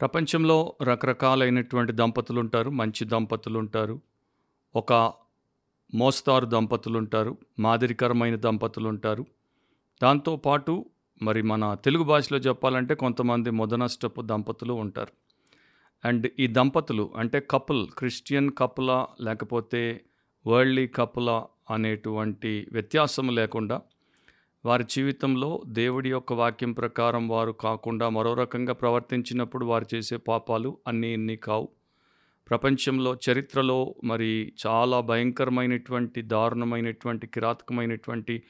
ప్రపంచంలో రకరకాలైనటువంటి దంపతులు ఉంటారు మంచి దంపతులు ఉంటారు ఒక మోస్తారు దంపతులు ఉంటారు మాదిరికరమైన దంపతులు ఉంటారు దాంతోపాటు మరి మన తెలుగు భాషలో చెప్పాలంటే కొంతమంది మొదనష్టపు దంపతులు ఉంటారు. అండ్ ఈ దంపతులు అంటే కపుల్ క్రిస్టియన్ కపులా లేకపోతే వరల్డ్లీ కపులా అనేటువంటి వ్యత్యాసం లేకుండా వారి జీవితంలో దేవుడి యొక్క వాక్యం ప్రకారం వారు కాకుండా మరో రకంగా ప్రవర్తించినప్పుడు వారు చేసే పాపాలు అన్నీ ఇన్ని కావు. ప్రపంచంలో చరిత్రలో మరి చాలా భయంకరమైనటువంటి దారుణమైనటువంటి కిరాతకమైనటువంటి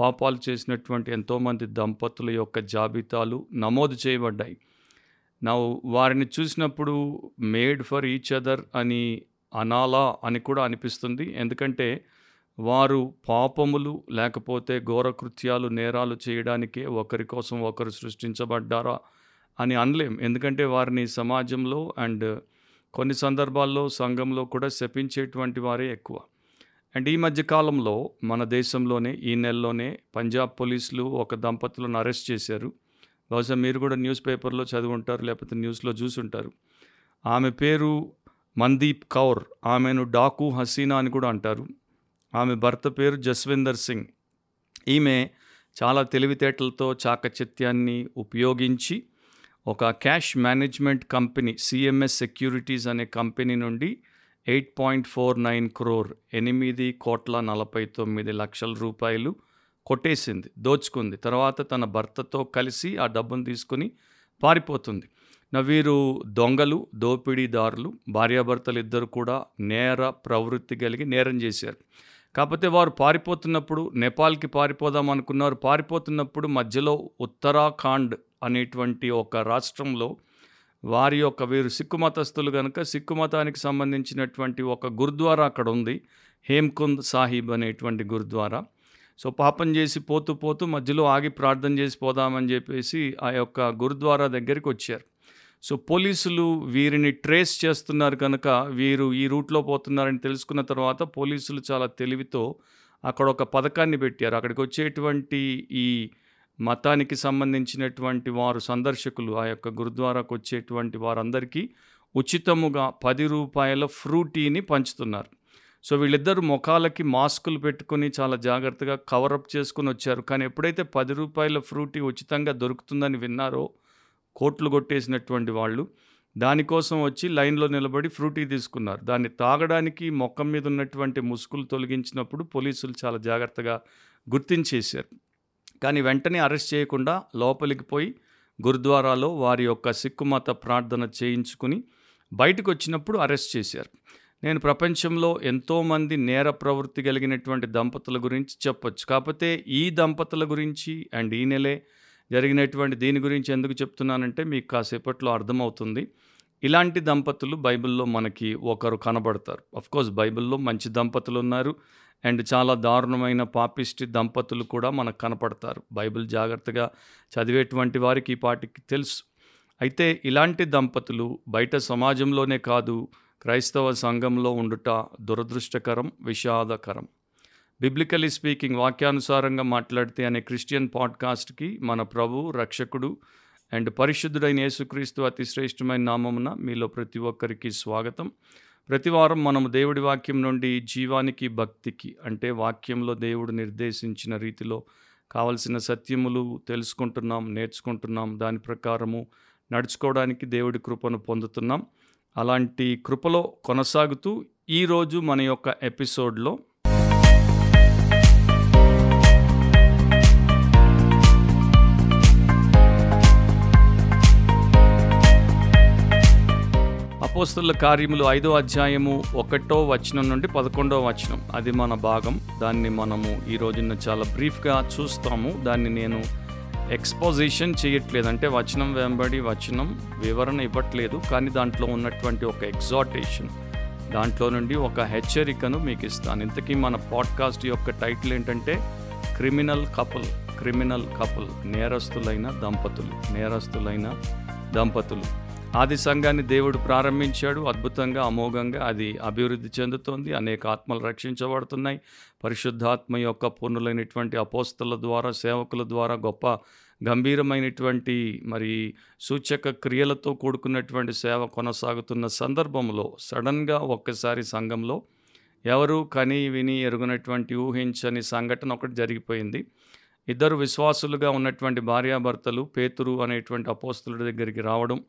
పాపాలు చేసినటువంటి ఎంతోమంది దంపతుల యొక్క జాబితాలు నమోదు చేయబడ్డాయి. నా వారిని చూసినప్పుడు మేడ్ ఫర్ ఈచ్ అదర్ అని అనాలా అని కూడా అనిపిస్తుంది. ఎందుకంటే వారు పాపములు లేకపోతే ఘోరకృత్యాలు నేరాలు చేయడానికే ఒకరి కోసం ఒకరు సృష్టించబడ్డారా అని అనలేం. ఎందుకంటే వారిని సమాజంలో అండ్ కొన్ని సందర్భాల్లో సంఘంలో కూడా శపించేటువంటి వారే ఎక్కువ. అండ్ ఈ మధ్య కాలంలో మన దేశంలోనే ఈ నెలలోనే పంజాబ్ పోలీసులు ఒక దంపతులను అరెస్ట్ చేశారు. బహుశా మీరు కూడా న్యూస్ పేపర్లో చదివి ఉంటారు లేకపోతే న్యూస్లో చూసుంటారు. ఆమె పేరు మందీప్ కౌర్ ఆమెను డాకు హసీనా అని కూడా అంటారు. ఆమె భర్త పేరు జస్విందర్ సింగ్. ఈమె చాలా తెలివితేటలతో చాకచత్యాన్ని ఉపయోగించి ఒక cash management company CMS securities అనే కంపెనీ నుండి eight point four nine crore ఎనిమిది కోట్ల నలభై తొమ్మిది లక్షల రూపాయలు కొట్టేసింది దోచుకుంది. తర్వాత తన భర్తతో కలిసి ఆ డబ్బును తీసుకుని పారిపోతుంది. నా వీరు దొంగలు దోపిడీదారులు భార్యాభర్తలు ఇద్దరు కూడా నేర ప్రవృత్తి కలిగి నేరం చేశారు. కాకపోతే వారు పారిపోతున్నప్పుడు నేపాల్కి పారిపోదాం అనుకున్నారు. పారిపోతున్నప్పుడు మధ్యలో ఉత్తరాఖండ్ అనేటువంటి ఒక రాష్ట్రంలో వారి యొక్క వీరు సిక్కు మతస్థులు కనుక సిక్కు మతానికి సంబంధించినటువంటి ఒక గురుద్వారా అక్కడ ఉంది హేమ్కుంద్ సాహిబ్ అనేటువంటి గురుద్వారా. సో పాపం చేసి పోతూ పోతూ మధ్యలో ఆగి ప్రార్థన చేసి పోదామని చెప్పేసి ఆ యొక్క గురుద్వారా దగ్గరికి వచ్చారు. సో పోలీసులు వీరిని ట్రేస్ చేస్తున్నారు కనుక వీరు ఈ రూట్లో పోతున్నారని తెలుసుకున్న తర్వాత పోలీసులు చాలా తెలివితో అక్కడ ఒక పథకాన్ని పెట్టారు. అక్కడికి వచ్చేటువంటి ఈ మతానికి సంబంధించినటువంటి వారు సందర్శకులు ఆ యొక్క గురుద్వారాకు వచ్చేటువంటి వారందరికీ ఉచితముగా పది రూపాయల ఫ్రూటీని పంచుతున్నారు. సో వీళ్ళిద్దరు ముఖాలకి మాస్కులు పెట్టుకొని చాలా జాగ్రత్తగా కవరప్ చేసుకుని వచ్చారు. కానీ ఎప్పుడైతే పది రూపాయల ఫ్రూటీ ఉచితంగా దొరుకుతుందని విన్నారో కోట్లు కొట్టేసినటువంటి వాళ్ళు దానికోసం వచ్చి లైన్లో నిలబడి ఫ్రూటీ తీసుకున్నారు. దాన్ని తాగడానికి మొక్కం మీద ఉన్నటువంటి ముసుగులు తొలగించినప్పుడు పోలీసులు చాలా జాగ్రత్తగా గుర్తించేశారు. కానీ వెంటనే అరెస్ట్ చేయకుండా లోపలికి పోయి గురుద్వారాలో వారి యొక్క సిక్కు మత ప్రార్థన చేయించుకుని బయటకు వచ్చినప్పుడు అరెస్ట్ చేశారు. నేను ప్రపంచంలో ఎంతోమంది నేర ప్రవృత్తి కలిగినటువంటి దంపతుల గురించి చెప్పొచ్చు. కాకపోతే ఈ దంపతుల గురించి అండ్ ఈ నెలే జరిగినటువంటి దీని గురించి ఎందుకు చెప్తున్నానంటే మీకు కాసేపట్లో అర్థమవుతుంది. ఇలాంటి దంపతులు బైబిల్లో మనకి ఒకరు కనబడతారు. కోర్స్ బైబిల్లో మంచి దంపతులు ఉన్నారు. అండ్ చాలా దారుణమైన పాపిస్టి దంపతులు కూడా మనకు కనపడతారు. బైబిల్ జాగ్రత్తగా చదివేటువంటి వారికి ఈ పాటికి తెలుసు. అయితే ఇలాంటి దంపతులు బయట సమాజంలోనే కాదు క్రైస్తవ సంఘంలో ఉండుట దురదృష్టకరం విషాదకరం. బిబ్లికలీ స్పీకింగ్ వాక్యానుసారంగా మాట్లాడితే అనే క్రిస్టియన్ పాడ్కాస్ట్కి మన ప్రభు రక్షకుడు అండ్ పరిశుద్ధుడైన యేసుక్రీస్తు అతి శ్రేష్టమైన నామమున మీలో ప్రతి ఒక్కరికి స్వాగతం. ప్రతి వారం మనం దేవుడి వాక్యం నుండి జీవానికి భక్తికి అంటే వాక్యంలో దేవుడు నిర్దేశించిన రీతిలో కావలసిన సత్యములు తెలుసుకుంటున్నాం నేర్చుకుంటున్నాం. దాని ప్రకారము నడుచుకోవడానికి దేవుడి కృపను పొందుతున్నాం. అలాంటి కృపలో కొనసాగుతూ ఈరోజు మన యొక్క ఎపిసోడ్లో అపోస్తుల కార్యములు ఐదో అధ్యాయము ఒకటో వచనం నుండి పదకొండో వచనం. అది మన భాగం. దాన్ని మనము ఈ రోజున చాలా బ్రీఫ్గా చూస్తాము. దాన్ని నేను ఎక్స్పోజిషన్ చేయట్లేదు. అంటే వచనం వెంబడి వచనం వివరణ ఇవ్వట్లేదు. కానీ దాంట్లో ఉన్నటువంటి ఒక ఎగ్జాటేషన్ దాంట్లో నుండి ఒక హెచ్చరికను మీకు ఇస్తాను. ఇంతకీ మన పాడ్కాస్ట్ యొక్క టైటిల్ ఏంటంటే క్రిమినల్ కపుల్ క్రిమినల్ కపుల్ నేరస్తులైన దంపతులు నేరస్తులైన దంపతులు. ఆది సంఘాన్ని దేవుడు ప్రారంభించాడు. అద్భుతంగా అమోఘంగా అది అభివృద్ధి చెందుతోంది. అనేక ఆత్మలు రక్షించబడుతున్నాయి. పరిశుద్ధాత్మ యొక్క పూర్ణులైనటువంటి అపోస్తల ద్వారా సేవకుల ద్వారా గొప్ప గంభీరమైనటువంటి మరి సూచక క్రియలతో కూడుకున్నటువంటి సేవ కొనసాగుతున్న సందర్భంలో సడన్గా ఒక్కసారి సంఘంలో ఎవరు కని విని ఎరుగునటువంటి ఊహించని సంఘటన ఒకటి జరిగిపోయింది. ఇద్దరు విశ్వాసులుగా ఉన్నటువంటి భార్యాభర్తలు పేతురు అనేటువంటి అపోస్తుల దగ్గరికి రావడం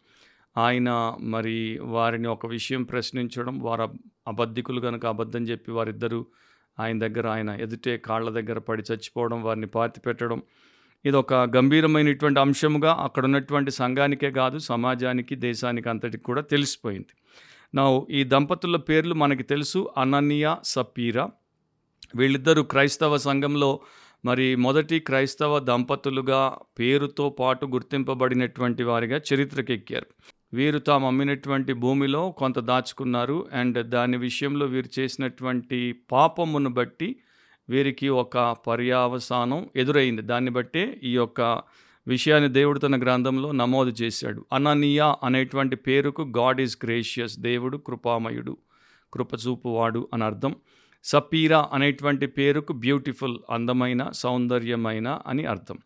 ఆయన మరి వారిని ఒక విషయం ప్రశ్నించడం వారు అబద్ధికులు కనుక అబద్ధం చెప్పి వారిద్దరూ ఆయన దగ్గర ఆయన ఎదుటే కాళ్ళ దగ్గర పడి చచ్చిపోవడం వారిని పాతి పెట్టడం ఇది ఒక గంభీరమైనటువంటి అంశముగా అక్కడ ఉన్నటువంటి సంఘానికే కాదు సమాజానికి దేశానికి అంతటికి కూడా తెలిసిపోయింది. నా ఈ దంపతుల పేర్లు మనకి తెలుసు. అనన్య సపీరా. వీళ్ళిద్దరూ క్రైస్తవ సంఘంలో మరి మొదటి క్రైస్తవ దంపతులుగా పేరుతో పాటు గుర్తింపబడినటువంటి వారిగా చరిత్రకెక్కారు. వీరు తాము అమ్మినటువంటి భూమిలో కొంత దాచుకున్నారు అండ్ దాని విషయంలో వీరు చేసినటువంటి పాపమును బట్టి వీరికి ఒక పర్యావసానం ఎదురైంది. దాన్ని బట్టే ఈ యొక్క విషయాన్ని దేవుడు తన గ్రంథంలో నమోదు చేశాడు. అననియా అనేటువంటి పేరుకు గాడ్ ఈజ్ గ్రేషియస్ దేవుడు కృపామయుడు కృపచూపువాడు అని అర్థం. సపీరా అనేటువంటి పేరుకు బ్యూటిఫుల్ అందమైన సౌందర్యమైన అని అర్థం.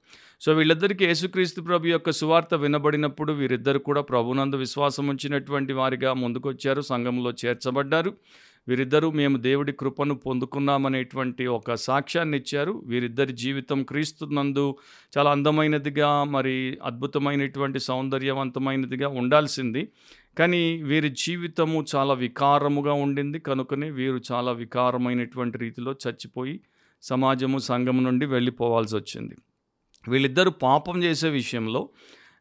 సో వీళ్ళిద్దరికీ యేసుక్రీస్తు ప్రభు యొక్క సువార్త వినబడినప్పుడు వీరిద్దరు కూడా ప్రభునందు విశ్వాసం ఉంచినటువంటి వారిగా ముందుకొచ్చారు సంఘంలో చేర్చబడ్డారు. వీరిద్దరూ మేము దేవుడి కృపను పొందుకున్నామనేటువంటి ఒక సాక్ష్యాన్ని ఇచ్చారు. వీరిద్దరి జీవితం క్రీస్తునందు చాలా అందమైనదిగా మరి అద్భుతమైనటువంటి సౌందర్యవంతమైనదిగా ఉండాల్సింది. కానీ వీరి జీవితము చాలా వికారముగా ఉండింది. కనుకనే వీరు చాలా వికారమైనటువంటి రీతిలో చచ్చిపోయి సమాజము సంఘం నుండి వెళ్ళిపోవాల్సి వచ్చింది. వీళ్ళిద్దరూ పాపం చేసే విషయంలో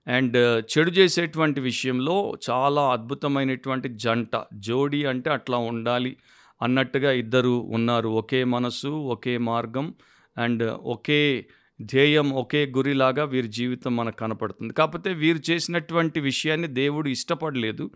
అండ్ చెడు చేసేటువంటి విషయంలో చాలా అద్భుతమైనటువంటి జంట జోడీ అంటే అట్లా ఉండాలి అన్నట్టుగా ఇద్దరు ఉన్నారు. ఒకే మనసు ఒకే మార్గం అండ్ ఒకే ధ్యేయం ఒకే గురిలాగా వీరి జీవితం మనకు కనపడుతుంది. కాకపోతే వీరు చేసినటువంటి విషయాన్ని దేవుడు ఇష్టపడలేదు.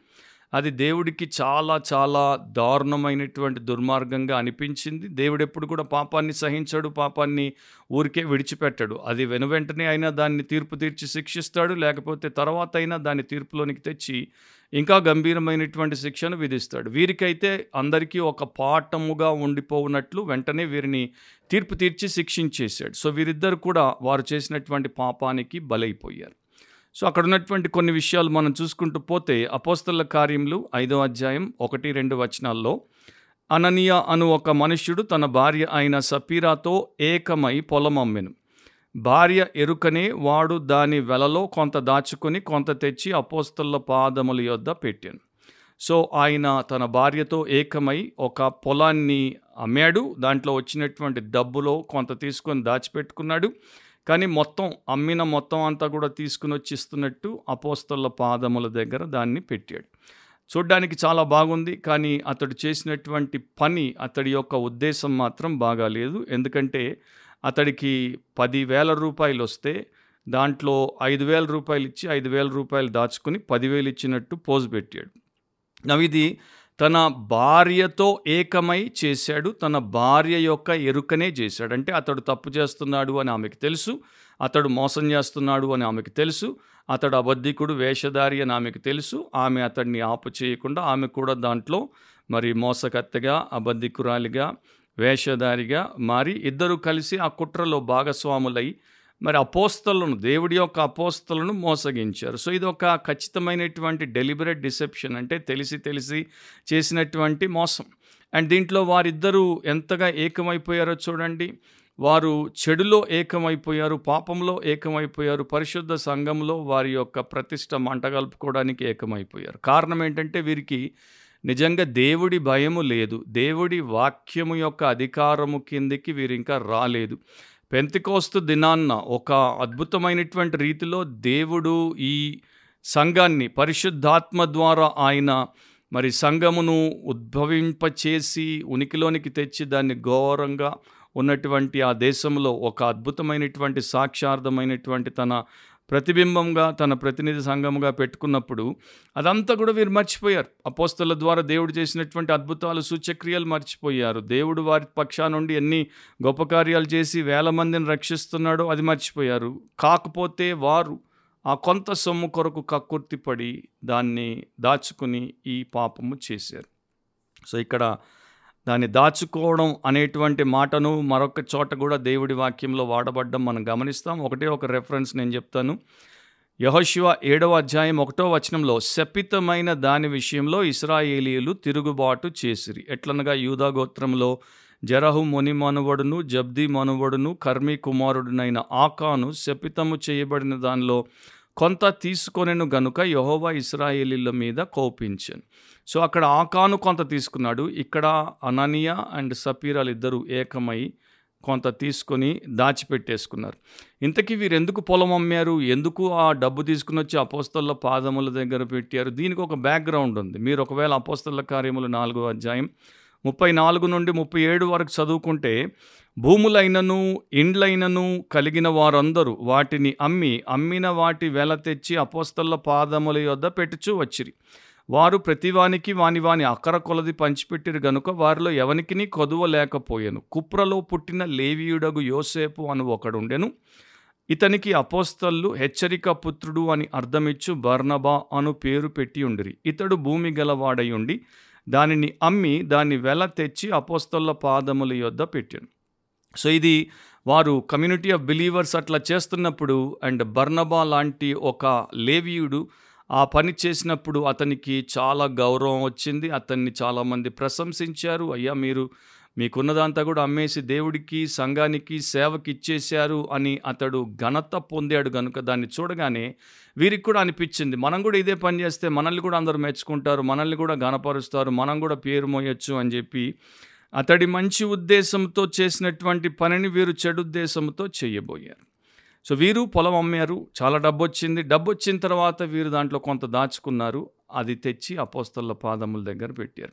అది దేవుడికి చాలా చాలా దారుణమైనటువంటి దుర్మార్గంగా అనిపించింది. దేవుడు ఎప్పుడు కూడా పాపాన్ని సహించాడు పాపాన్ని ఊరికే విడిచిపెట్టడు. అది వెనువెంటనే అయినా దాన్ని తీర్పు తీర్చి శిక్షిస్తాడు లేకపోతే తర్వాత అయినా దాన్ని తీర్పులోనికి తెచ్చి ఇంకా గంభీరమైనటువంటి శిక్షను విధిస్తాడు. వీరికైతే అందరికీ ఒక పాఠముగా ఉండిపోవునట్లు వెంటనే వీరిని తీర్పు తీర్చి శిక్షించేశాడు. సో వీరిద్దరు కూడా వారు చేసినటువంటి పాపానికి బలైపోయారు. సో అక్కడ ఉన్నటువంటి కొన్ని విషయాలు మనం చూసుకుంటూ పోతే అపోస్తల కార్యములు ఐదో అధ్యాయం ఒకటి రెండు వచనాల్లో అననీయ అను ఒక మనుష్యుడు తన భార్య అయిన సపీరాతో ఏకమై పొలం అమ్మెను భార్య ఎరుకనే వాడు దాని వెలలో కొంత దాచుకొని కొంత తెచ్చి అపోస్తల పాదముల యొద్ద పెట్టాను. సో ఆయన తన భార్యతో ఏకమై ఒక పొలాన్ని అమ్మాడు. దాంట్లో వచ్చినటువంటి డబ్బులో కొంత తీసుకొని దాచిపెట్టుకున్నాడు. కానీ మొత్తం అమ్మిన మొత్తం అంతా కూడా తీసుకుని వచ్చి ఇస్తున్నట్టు అపోస్తల పాదముల దగ్గర దాన్ని పెట్టాడు. చూడ్డానికి చాలా బాగుంది కానీ అతడు చేసినటువంటి పని అతడి యొక్క ఉద్దేశం మాత్రం బాగాలేదు. ఎందుకంటే అతడికి పదివేల రూపాయలు వస్తే దాంట్లో ఐదు వేల రూపాయలు ఇచ్చి ఐదు వేల రూపాయలు దాచుకుని పదివేలు ఇచ్చినట్టు పోజు పెట్టాడు. నవిది తన భార్యతో ఏకమై చేశాడు తన భార్య యొక్క ఎరుకనే చేశాడు. అంటే అతడు తప్పు చేస్తున్నాడు అని ఆమెకు తెలుసు అతడు మోసం చేస్తున్నాడు అని ఆమెకు తెలుసు అతడు అబద్ధికుడు వేషధారి అని ఆమెకు తెలుసు ఆమె అతడిని ఆపు చేయకుండా ఆమె కూడా దాంట్లో మరి మోసకత్తగా అబద్ధికురాలిగా వేషధారిగా మారి ఇద్దరు కలిసి ఆ కుట్రలో భాగస్వాములై మరి అపోస్తలను దేవుడి యొక్క అపోస్తలను మోసగించారు. సో ఇది ఒక ఖచ్చితమైనటువంటి డెలిబరేట్ డిసెప్షన్ అంటే తెలిసి తెలిసి చేసినటువంటి మోసం. అండ్ దీంట్లో వారిద్దరూ ఎంతగా ఏకమైపోయారో చూడండి. వారు చెడులో ఏకమైపోయారు పాపంలో ఏకమైపోయారు పరిశుద్ధ సంఘంలో వారి యొక్క ప్రతిష్ట మంటగలుపుకోవడానికి ఏకమైపోయారు. కారణం ఏంటంటే వీరికి నిజంగా దేవుడి భయము లేదు. దేవుడి వాక్యము యొక్క అధికారము కిందికి వీరు ఇంకా రాలేదు. పెంతికోస్తు దినాన్న ఒక అద్భుతమైనటువంటి రీతిలో దేవుడు ఈ సంఘాన్ని పరిశుద్ధాత్మ ద్వారా ఆయన మరి సంఘమును ఉద్భవింపచేసి ఉనికిలోనికి తెచ్చి దాన్ని ఘోరంగా ఉన్నటువంటి ఆ దేశంలో ఒక అద్భుతమైనటువంటి సాక్షార్థమైనటువంటి తన ప్రతిబింబంగా తన ప్రతినిధి సంఘముగా పెట్టుకున్నప్పుడు అదంతా కూడా వీరు మర్చిపోయారు. అపోస్తల ద్వారా దేవుడు చేసినటువంటి అద్భుతాలు సూచక్రియలు మర్చిపోయారు. దేవుడు వారి పక్షా నుండి ఎన్ని గొప్ప కార్యాలు చేసి వేల మందిని రక్షిస్తున్నాడో అది మర్చిపోయారు. కాకపోతే వారు ఆ కొంత సొమ్ము కొరకు కక్కుర్తిపడి దాన్ని దాచుకుని ఈ పాపము చేశారు. సో ఇక్కడ దాన్ని దాచుకోవడం అనేటువంటి మాటను మరొక చోట కూడా దేవుడి వాక్యంలో వాడబడ్డం మనం గమనిస్తాం. ఒకటే ఒక రెఫరెన్స్ నేను చెప్తాను. యహోశివ ఏడవ అధ్యాయం ఒకటో వచనంలో శపితమైన దాని విషయంలో ఇస్రాయేలీయులు తిరుగుబాటు చేసిరి. ఎట్లనగా యూదా గోత్రంలో జరహు ముని మనువడును జబ్ది మనువడును కర్మి కుమారుడునైన ఆకాను శపితము చేయబడిన దానిలో కొంత తీసుకొనెను గనుక యహోవా ఇస్రాయేలీల మీద కోపించాను. సో అక్కడ ఆకాను కొంత తీసుకున్నాడు. ఇక్కడ అననియా అండ్ సపీరాలు ఇద్దరు ఏకమై కొంత తీసుకొని దాచిపెట్టేసుకున్నారు. ఇంతకీ వీరు ఎందుకు పొలం అమ్మారు? ఎందుకు ఆ డబ్బు తీసుకుని వచ్చి అపోస్తల పాదముల దగ్గర పెట్టారు? దీనికి ఒక బ్యాక్గ్రౌండ్ ఉంది. మీరు ఒకవేళ అపోస్తల కార్యములు నాలుగో అధ్యాయం ముప్పై నాలుగు నుండి ముప్పై ఏడు వరకు చదువుకుంటే భూములైనను ఇండ్లైనను కలిగిన వారందరూ వాటిని అమ్మి అమ్మిన వాటి వెల తెచ్చి అపోస్తల పాదముల యొద్ద పెట్టుచు వచ్చిరి. వారు ప్రతివానికి వాని వాని అక్కర కొలది పంచిపెట్టిరు గనుక వారిలో ఎవనికిని కొదువ లేకపోయాను. కుప్రలో పుట్టిన లేవీయుడగు యోసేపు అను ఒకడుండెను. ఇతనికి అపోస్తళ్ళు హెచ్చరిక పుత్రుడు అని అర్థమిచ్చు బర్నబా అను పేరు పెట్టి ఉండిరి. ఇతడు భూమి గలవాడై ఉండి దానిని అమ్మి దాన్ని వెల తెచ్చి అపోస్తల పాదముల యొద్ద పెట్టాను. సో ఇది వారు కమ్యూనిటీ ఆఫ్ బిలీవర్స్ అట్లా చేస్తున్నప్పుడు అండ్ బర్నబా లాంటి ఒక లేవీయుడు ఆ పని చేసినప్పుడు అతనికి చాలా గౌరవం వచ్చింది. అతన్ని చాలామంది ప్రశంసించారు. అయ్యా మీరు మీకున్నదంతా కూడా అమ్మేసి దేవుడికి సంఘానికి సేవకి ఇచ్చేశారు అని అతడు ఘనత పొందాడు కనుక దాన్ని చూడగానే వీరికి కూడా అనిపించింది. మనం కూడా ఇదే పని చేస్తే మనల్ని కూడా అందరూ మెచ్చుకుంటారు మనల్ని కూడా ఘనపరుస్తారు మనం కూడా పేరు మోయొచ్చు అని చెప్పి అతడి మంచి ఉద్దేశంతో చేసినటువంటి పనిని వీరు చెడు ఉద్దేశంతో చేయబోయారు. సో వీరు పొలం అమ్మారు చాలా డబ్బు వచ్చింది డబ్బు వచ్చిన తర్వాత వీరు దాంట్లో కొంత దాచుకున్నారు. అది తెచ్చి అపోస్తల పాదముల దగ్గర పెట్టారు.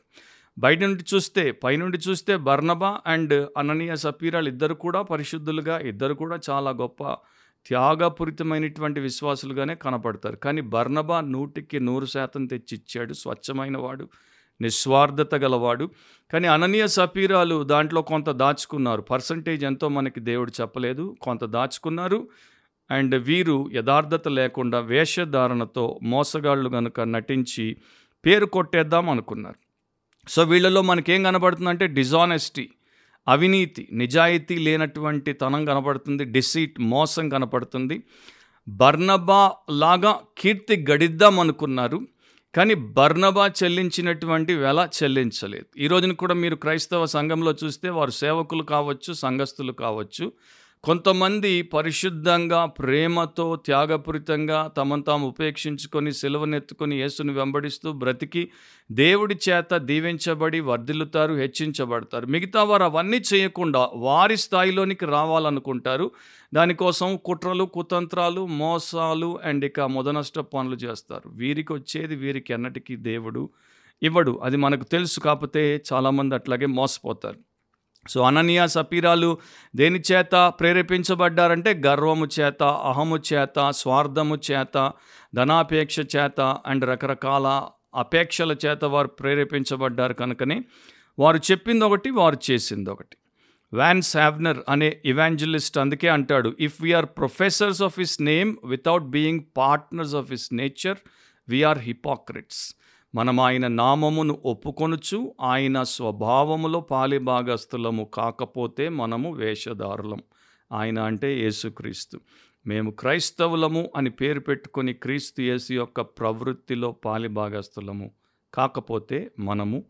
బయట నుండి చూస్తే పైనుండి చూస్తే బర్ణబా అండ్ అననీయ సపీరాలు ఇద్దరు కూడా పరిశుద్ధులుగా ఇద్దరు కూడా చాలా గొప్ప త్యాగపూరితమైనటువంటి విశ్వాసులుగానే కనపడతారు. కానీ బర్ణబా నూటికి నూరు శాతం తెచ్చిచ్చాడు. స్వచ్ఛమైన వాడు నిస్వార్థత గలవాడు. కానీ అననీయ సపీరాలు దాంట్లో కొంత దాచుకున్నారు. పర్సంటేజ్ ఎంతో మనకి దేవుడు చెప్పలేదు. కొంత దాచుకున్నారు. అండ్ వీరు యథార్థత లేకుండా వేషధారణతో మోసగాళ్ళు కనుక నటించి పేరు కొట్టేద్దాం అనుకున్నారు. సో వీళ్ళలో మనకేం కనబడుతుందంటే డిజానెస్టీ అవినీతి నిజాయితీ లేనటువంటి తనం కనపడుతుంది డిసీట్ మోసం కనపడుతుంది. బర్నబా లాగా కీర్తి గడిద్దాం అనుకున్నారు కానీ బర్నబా చెల్లించినటువంటి వెల చెల్లించలేదు. ఈ రోజున కూడా మీరు క్రైస్తవ సంఘంలో చూస్తే వారు సేవకులు కావచ్చు సంఘస్థులు కావచ్చు కొంతమంది పరిశుద్ధంగా ప్రేమతో త్యాగపూరితంగా తమను తాము ఉపేక్షించుకొని సెలవునెత్తుకొని యేసును వెంబడిస్తూ బ్రతికి దేవుడి చేత దీవించబడి వర్ధిల్లుతారు హెచ్చించబడతారు. మిగతా వారు అవన్నీ చేయకుండా వారి స్థాయిలోనికి రావాలనుకుంటారు. దానికోసం కుట్రలు కుతంత్రాలు మోసాలు అండ్ ఇక మొదనష్ట పనులు చేస్తారు. వీరికి వచ్చేది వీరికి ఎన్నటికీ దేవుడు ఇవ్వడు. అది మనకు తెలుసు. కాకపోతే చాలామంది అట్లాగే మోసపోతారు. సో అననీయ సపీరాలు దేని చేత ప్రేరేపించబడ్డారంటే గర్వము చేత అహము చేత స్వార్థము చేత ధనాపేక్ష చేత అండ్ రకరకాల అపేక్షల చేత వారు ప్రేరేపించబడ్డారు కనుకనే. వారు చెప్పింది ఒకటి వారు చేసింది ఒకటి. వ్యాన్ సావ్నర్ అనే ఇవాంజలిస్ట్ అందుకే అంటాడు if we're professors of his name without being partners of his nature we're hypocrites మనం ఆయన నామమును ఒప్పుకొనుచు ఆయన స్వభావములో పాలిభాగస్థులము కాకపోతే మనము వేషధారులం. ఆయన అంటే యేసుక్రీస్తు. మేము క్రైస్తవులము అని పేరు పెట్టుకుని క్రీస్తు యేసు యొక్క ప్రవృత్తిలో పాలిభాగస్థులము కాకపోతే మనము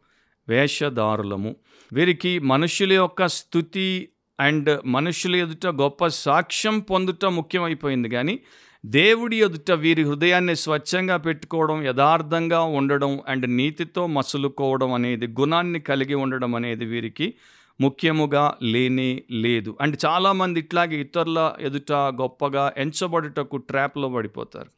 వేషధారులము. వీరికి మనుషుల యొక్క స్థుతి అండ్ మనుషుల ఎదుట గొప్ప సాక్ష్యం పొందుట ముఖ్యమైపోయింది. కానీ దేవుడి ఎదుట వీరి హృదయాన్ని స్వచ్ఛంగా పెట్టుకోవడం యథార్థంగా ఉండడం అండ్ నీతితో మసులుకోవడం అనేది గుణాన్ని కలిగి ఉండడం అనేది వీరికి ముఖ్యముగా లేనే లేదు. అండ్ చాలామంది ఇట్లాగే ఇతరుల ఎదుట గొప్పగా ఎంచబడుటకు ట్రాప్లో పడిపోతారు.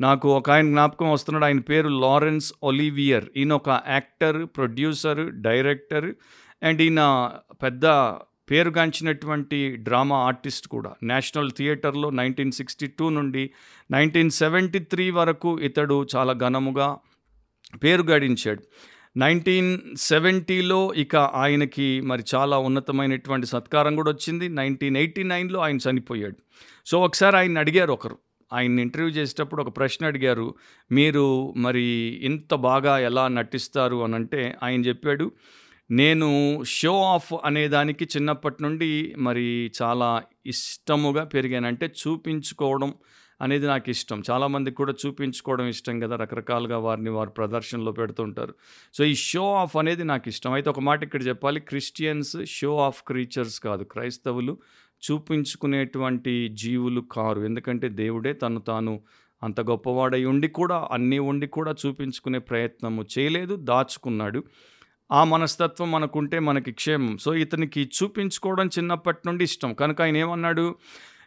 నాకు ఒక ఆయన జ్ఞాపకం వస్తున్నాడు. ఆయన పేరు లారెన్స్ ఒలివియర్. ఈయన ఒక యాక్టర్ ప్రొడ్యూసర్ డైరెక్టర్ అండ్ ఈయన పెద్ద పేరుగాంచినటువంటి డ్రామా ఆర్టిస్ట్ కూడా. నేషనల్ థియేటర్లో నైన్టీన్ సిక్స్టీ టూ నుండి నైన్టీన్ సెవెంటీ త్రీ వరకు ఇతడు చాలా ఘనముగా పేరుగాడించాడు. నైన్టీన్ సెవెంటీలో ఇక ఆయనకి మరి చాలా ఉన్నతమైనటువంటి సత్కారం కూడా వచ్చింది. నైన్టీన్ ఎయిటీ నైన్లో ఆయన చనిపోయాడు. సో ఒకసారి ఆయన అడిగారు ఒకరు. ఆయన ఇంటర్వ్యూ చేసేటప్పుడు ఒక ప్రశ్న అడిగారు. మీరు మరి ఇంత బాగా ఎలా నటిస్తారు? అని అంటే ఆయన చెప్పాడు. నేను షో ఆఫ్ అనే దానికి చిన్నప్పటి నుండి మరి చాలా ఇష్టముగా పెరిగానంటే చూపించుకోవడం అనేది నాకు ఇష్టం. చాలామందికి కూడా చూపించుకోవడం ఇష్టం కదా రకరకాలుగా వారిని వారు ప్రదర్శనలో పెడుతుంటారు సో ఈ షో ఆఫ్ అనేది నాకు ఇష్టం. అయితే ఒక మాట ఇక్కడ చెప్పాలి. క్రిస్టియన్స్ షో ఆఫ్ క్రీచర్స్ కాదు. క్రైస్తవులు చూపించుకునేటువంటి జీవులు కారు. ఎందుకంటే దేవుడే తను తాను అంత గొప్పవాడై ఉండి కూడా అన్నీ ఉండి కూడా చూపించుకునే ప్రయత్నము చేయలేదు దాచుకున్నాడు. ఆ మనస్తత్వం మనకుంటే మనకి క్షేమం. సో ఇతనికి చూపించుకోవడం చిన్నప్పటి నుండి ఇష్టం. కనుక ఆయన ఏమన్నాడు?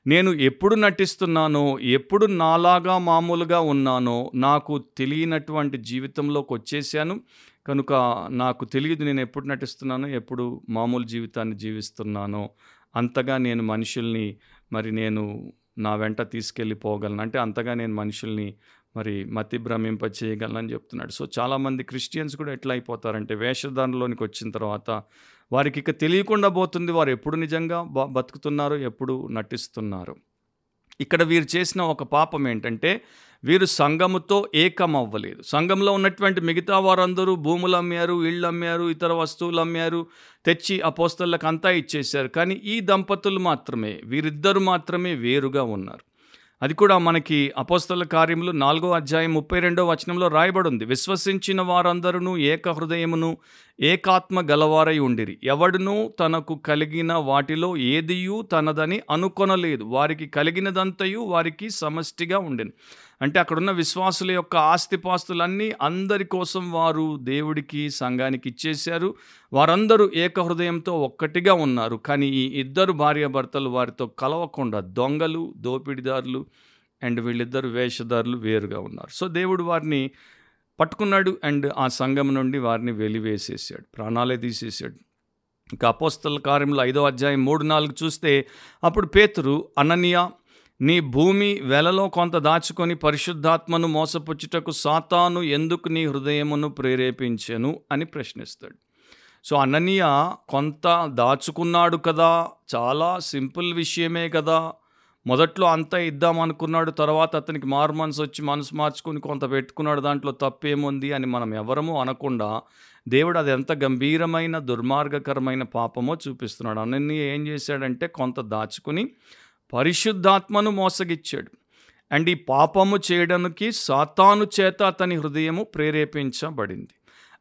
నేను ఎప్పుడు నటిస్తున్నానో ఎప్పుడు నాలాగా మామూలుగా ఉన్నానో నాకు తెలియనటువంటి జీవితంలోకి వచ్చేసాను. కనుక నాకు తెలియదు నేను ఎప్పుడు నటిస్తున్నానో ఎప్పుడు మామూలు జీవితాన్ని జీవిస్తున్నానో. అంతగా నేను మనుషుల్ని మరి నేను నా వెంట తీసుకెళ్ళిపోగలను. అంటే అంతగా నేను మనుషుల్ని మరి మతి భ్రమింప చేయగలనని చెప్తున్నాడు. సో చాలామంది క్రిస్టియన్స్ కూడా ఎట్లా అయిపోతారంటే వేషధారణలోనికి వచ్చిన తర్వాత వారికి ఇక తెలియకుండా పోతుంది వారు ఎప్పుడు నిజంగా బ బతుకుతున్నారు ఎప్పుడు నటిస్తున్నారు. ఇక్కడ వీరు చేసిన ఒక పాపం ఏంటంటే వీరు సంఘముతో ఏకం అవ్వలేదు సంఘంలో ఉన్నటువంటి మిగతా వారందరూ భూములు అమ్మారు ఇళ్ళు అమ్మారు ఇతర వస్తువులు అమ్మారు తెచ్చి అపోస్తలకు అంతా ఇచ్చేశారు. కానీ ఈ దంపతులు మాత్రమే వీరిద్దరు మాత్రమే వేరుగా ఉన్నారు. అది కూడా మనకి అపోస్తల కార్యములు నాలుగో అధ్యాయం ముప్పై రెండో వచనంలో రాయబడి ఉంది విశ్వసించిన వారందరూ ఏక హృదయమును ఏకాత్మ గలవారై ఉండిరి. ఎవడునూ తనకు కలిగిన వాటిలో ఏదియూ తనదని అనుకొనలేదు. వారికి కలిగినదంతయు వారికి సమష్టిగా ఉండెను అంటే అక్కడున్న విశ్వాసుల యొక్క ఆస్తిపాస్తులన్నీ అందరి కోసం వారు దేవుడికి సంఘానికి ఇచ్చేశారు. వారందరూ ఏకహృదయంతో ఒక్కటిగా ఉన్నారు. కానీ ఈ ఇద్దరు భార్యాభర్తలు వారితో కలవకుండా దొంగలు దోపిడిదారులు అండ్ వీళ్ళిద్దరు వేషధారులు వేరుగా ఉన్నారు. సో దేవుడు వారిని పట్టుకున్నాడు అండ్ ఆ సంఘం నుండి వారిని వెలివేసేసాడు ప్రాణాలే తీసేసాడు ఇంకా అపోస్తల కార్యంలో ఐదో అధ్యాయం మూడు నాలుగు చూస్తే అప్పుడు పేతురు అననియా నీ భూమి వెలలో కొంత దాచుకొని పరిశుద్ధాత్మను మోసపుచ్చుటకు సాతాను ఎందుకు నీ హృదయమును ప్రేరేపించెను అని ప్రశ్నిస్తాడు. సో అననీయ కొంత దాచుకున్నాడు కదా చాలా సింపుల్ విషయమే కదా. మొదట్లో అంతా ఇద్దాం అనుకున్నాడు తర్వాత అతనికి మారు మనసు వచ్చి మనసు మార్చుకుని కొంత పెట్టుకున్నాడు దాంట్లో తప్పేముంది అని మనం ఎవరము అనకుండా దేవుడు అది ఎంత గంభీరమైన దుర్మార్గకరమైన పాపమో చూపిస్తున్నాడు. అనన్య ఏం చేశాడంటే కొంత దాచుకుని పరిశుద్ధాత్మను మోసగిచ్చాడు. అండ్ ఈ పాపము చేయడానికి సాతాను చేత అతని హృదయము ప్రేరేపించబడింది.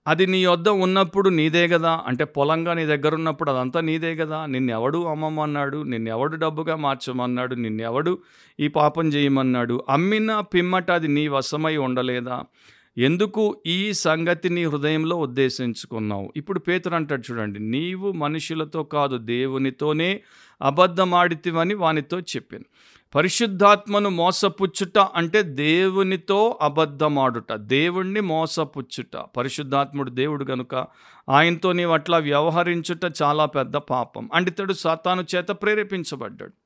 అది నీ వద్ద ఉన్నప్పుడు నీదే కదా అంటే పొలంగా నీ దగ్గర ఉన్నప్పుడు అదంతా నీదే కదా నిన్నెవడు అమ్మమన్నాడు? నిన్నెవడు డబ్బుగా మార్చమన్నాడు? నిన్నెవడు ఈ పాపం చేయమన్నాడు? అమ్మిన పిమ్మట అది నీ వశమై ఉండలేదా? ఎందుకు ఈ సంగతి నీ హృదయంలో ఉద్దేశించుకున్నావు? ఇప్పుడు పేతురు అంటాడు చూడండి నీవు మనుషులతో కాదు దేవునితోనే అబద్ధమాడితివని వానితో చెప్పాను. పరిశుద్ధాత్మను మోసపుచ్చుట అంటే దేవునితో అబద్ధమాడుట దేవుణ్ణి మోసపుచ్చుట. పరిశుద్ధాత్ముడు దేవుడు గనుక ఆయనతో నీవు అట్లా వ్యవహరించుట చాలా పెద్ద పాపం. అంటే ఇతడు సాతాను చేత ప్రేరేపించబడ్డాడు.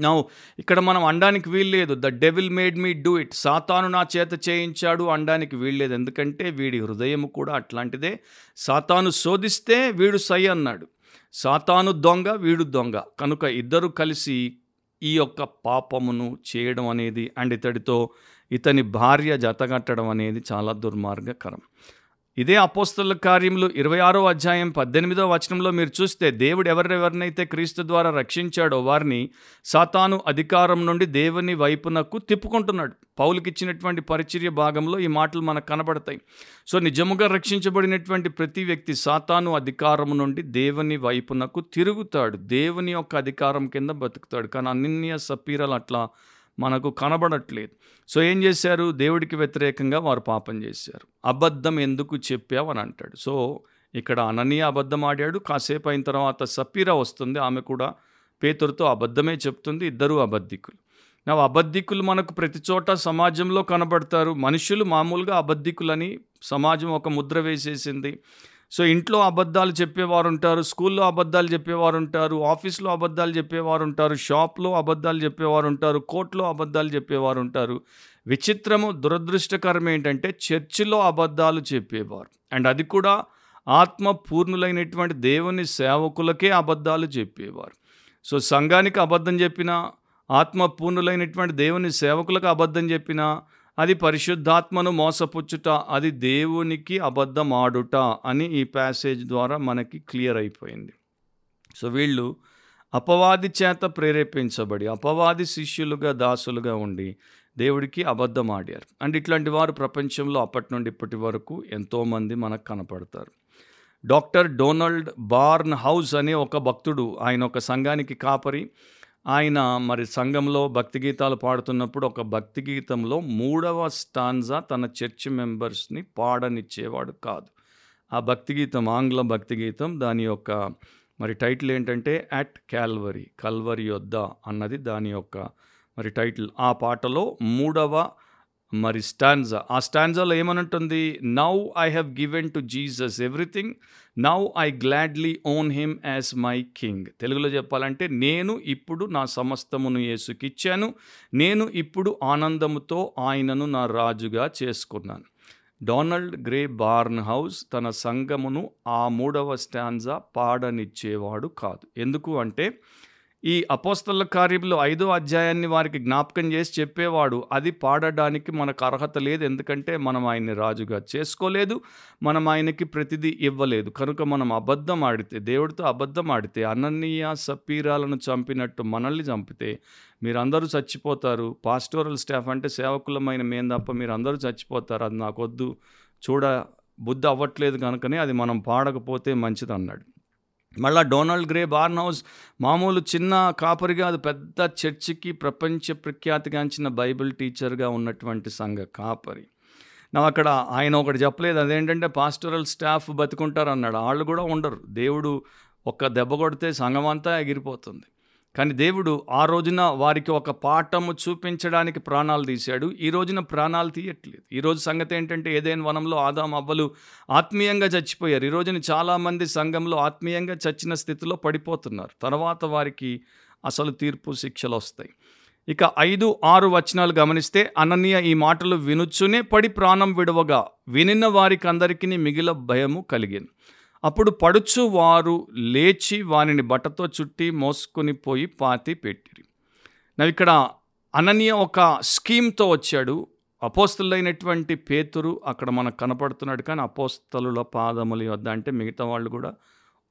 నౌ ఇక్కడ మనం అనడానికి వీల్లేదు. The devil made me do it. సాతాను నా చేత చేయించాడు అనడానికి వీల్లేదు. ఎందుకంటే వీడి హృదయం కూడా అట్లాంటిదే. సాతాను శోధిస్తే వీడు సై అన్నాడు. సాతాను దొంగ వీడు దొంగ. కనుక ఇద్దరు కలిసి ఈ యొక్క పాపమును చేయడం అనేది అండ్ ఇతడితో ఇతని భార్య జతగట్టడం అనేది చాలా దుర్మార్గకరం. ఇదే అపోస్తల కార్యములు ఇరవై ఆరో అధ్యాయం పద్దెనిమిదో వచనంలో మీరు చూస్తే దేవుడు ఎవరెవరినైతే క్రీస్తు ద్వారా రక్షించాడో వారిని సాతాను అధికారం నుండి దేవుని వైపునకు తిప్పుకుంటున్నాడు. పౌలకి ఇచ్చినటువంటి పరిచర్య భాగంలో ఈ మాటలు మనకు కనబడతాయి. సో నిజముగా రక్షించబడినటువంటి ప్రతి వ్యక్తి సాతాను అధికారం నుండి దేవుని వైపునకు తిరుగుతాడు. దేవుని యొక్క అధికారం కింద బతుకుతాడు. కానీ అన్నిన్య సపీరాలు అట్లా మనకు కనబడట్లేదు. సో ఏం చేశారు? దేవుడికి వ్యతిరేకంగా వారు పాపం చేశారు. అబద్ధం ఎందుకు చెప్పావు అని అంటాడు. సో ఇక్కడ అననీయ అబద్ధం ఆడాడు. కాసేపు అయిన తర్వాత సపీరా వస్తుంది. ఆమె కూడా పేతురుతో అబద్ధమే చెప్తుంది. ఇద్దరు అబద్ధికులు. నా అబద్ధికులు మనకు ప్రతి చోట సమాజంలో కనబడతారు. మనుషులు మామూలుగా అబద్ధికులని సమాజం ఒక ముద్ర వేసేసింది. సో ఇంట్లో అబద్ధాలు చెప్పేవారు ఉంటారు స్కూల్లో అబద్ధాలు చెప్పేవారు ఉంటారు ఆఫీస్లో అబద్ధాలు చెప్పేవారు ఉంటారు షాప్లో అబద్ధాలు చెప్పేవారు ఉంటారు కోర్టులో అబద్ధాలు చెప్పేవారు ఉంటారు. విచిత్రము దురదృష్టకరం ఏంటంటే చర్చిలో అబద్ధాలు చెప్పేవారు. అండ్ అది కూడా ఆత్మ పూర్ణులైనటువంటి దేవుని సేవకులకే అబద్ధాలు చెప్పేవారు. సో సంఘానికి అబద్ధం చెప్పిన ఆత్మ పూర్ణులైనటువంటి దేవుని సేవకులకు అబద్ధం చెప్పిన అది పరిశుద్ధాత్మను మోసపుచ్చుట అది దేవునికి అబద్ధమాడుట అని ఈ ప్యాసేజ్ ద్వారా మనకి క్లియర్ అయిపోయింది. సో వీళ్ళు అపవాది చేత ప్రేరేపించబడి అపవాది శిష్యులుగా దాసులుగా ఉండి దేవుడికి అబద్ధం ఆడారు అండ్ ఇట్లాంటి వారు ప్రపంచంలో అప్పటి నుండి ఇప్పటి వరకు ఎంతోమంది మనకు కనపడతారు. డాక్టర్ డొనాల్డ్ బార్న్ హౌస్ అనే ఒక భక్తుడు ఆయన ఒక సంఘానికి కాపరి. ఆయన మరి సంఘంలో భక్తి గీతాలు పాడుతున్నప్పుడు ఒక భక్తి గీతంలో మూడవ స్టాన్జా తన చర్చ్ మెంబర్స్ని పాడనిచ్చేవాడు కాదు. ఆ భక్తి గీతం ఆంగ్ల భక్తి గీతం దాని యొక్క మరి టైటిల్ ఏంటంటే అట్ క్యాల్వరీ కల్వరి యొద్ద అన్నది దాని యొక్క మరి టైటిల్. ఆ పాటలో మూడవ మరి స్టాన్జా ఆ స్టాన్జాలో ఏమనుంటుంది? Now I have given to Jesus everything now I gladly own him as my king తెలుగులో చెప్పాలంటే నేను ఇప్పుడు నా సమస్తమును యేసుకిచ్చాను. నేను ఇప్పుడు ఆనందముతో ఆయనను నా రాజుగా చేసుకున్నాను. డొనాల్డ్ గ్రే బార్న్ హౌస్ తన సంఘమును ఆ మూడవ స్టాన్జా పాడనిచ్చేవాడు కాదు. ఎందుకు అంటే ఈ అపోస్తల కార్యంలో ఐదో అధ్యాయాన్ని వారికి జ్ఞాపకం చేసి చెప్పేవాడు అది పాడడానికి మనకు అర్హత లేదు. ఎందుకంటే మనం ఆయన్ని రాజుగా చేసుకోలేదు మనం ఆయనకి ప్రతిదీ ఇవ్వలేదు. కనుక మనం అబద్ధం ఆడితే దేవుడితో అబద్ధం ఆడితే అనన్నీయ సపీరాలను చంపినట్టు మనల్ని చంపితే మీరందరూ చచ్చిపోతారు. పాస్టోరల్ స్టాఫ్ అంటే సేవకులమైన మేం తప్ప మీరు అందరూ చచ్చిపోతారు. అది నాకొద్దు. చూడ బుద్ధి అవ్వట్లేదు కనుకనే అది మనం పాడకపోతే మంచిది అన్నాడు మళ్ళా డొనాల్డ్ గ్రే బార్న్ హౌస్ మామూలు చిన్న కాపరిగా అది పెద్ద చర్చికి ప్రపంచ ప్రఖ్యాతిగాంచిన బైబిల్ టీచర్గా ఉన్నటువంటి సంఘ కాపరి. నా అక్కడ ఆయన ఒకటి చెప్పలేదు అదేంటంటే పాస్టరల్ స్టాఫ్ బతుకుంటారు అన్నాడు వాళ్ళు కూడా ఉండరు. దేవుడు ఒక్క దెబ్బ కొడితే సంఘం అంతా ఎగిరిపోతుంది. కానీ దేవుడు ఆ రోజున వారికి ఒక పాఠము చూపించడానికి ప్రాణాలు తీశాడు. ఈ రోజున ప్రాణాలు తీయట్లేదు. ఈ రోజు సంగతి ఏంటంటే ఏదైనా వనంలో ఆదాం అవ్వలు ఆత్మీయంగా చచ్చిపోయారు. ఈ రోజున చాలామంది సంఘంలో ఆత్మీయంగా చచ్చిన స్థితిలో పడిపోతున్నారు. తర్వాత వారికి అసలు తీర్పు శిక్షలు వస్తాయి. ఇక ఐదు ఆరు వచనాలు గమనిస్తే అనన్య ఈ మాటలు వినుచునే పడి ప్రాణం విడవగా వినిన వారికి అందరికీ మిగిల భయము కలిగింది అప్పుడు పడుచు వారు లేచి వారిని బట్టతో చుట్టి మోసుకొని పోయి పాతి పెట్టిరి. నవ్వు ఇక్కడ అననీయ ఒక స్కీమ్తో వచ్చాడు. అపోస్తులైనటువంటి పేతురు అక్కడ మనకు కనపడుతున్నాడు కానీ అపోస్తలుల పాదముల వద్ద అంటే మిగతా వాళ్ళు కూడా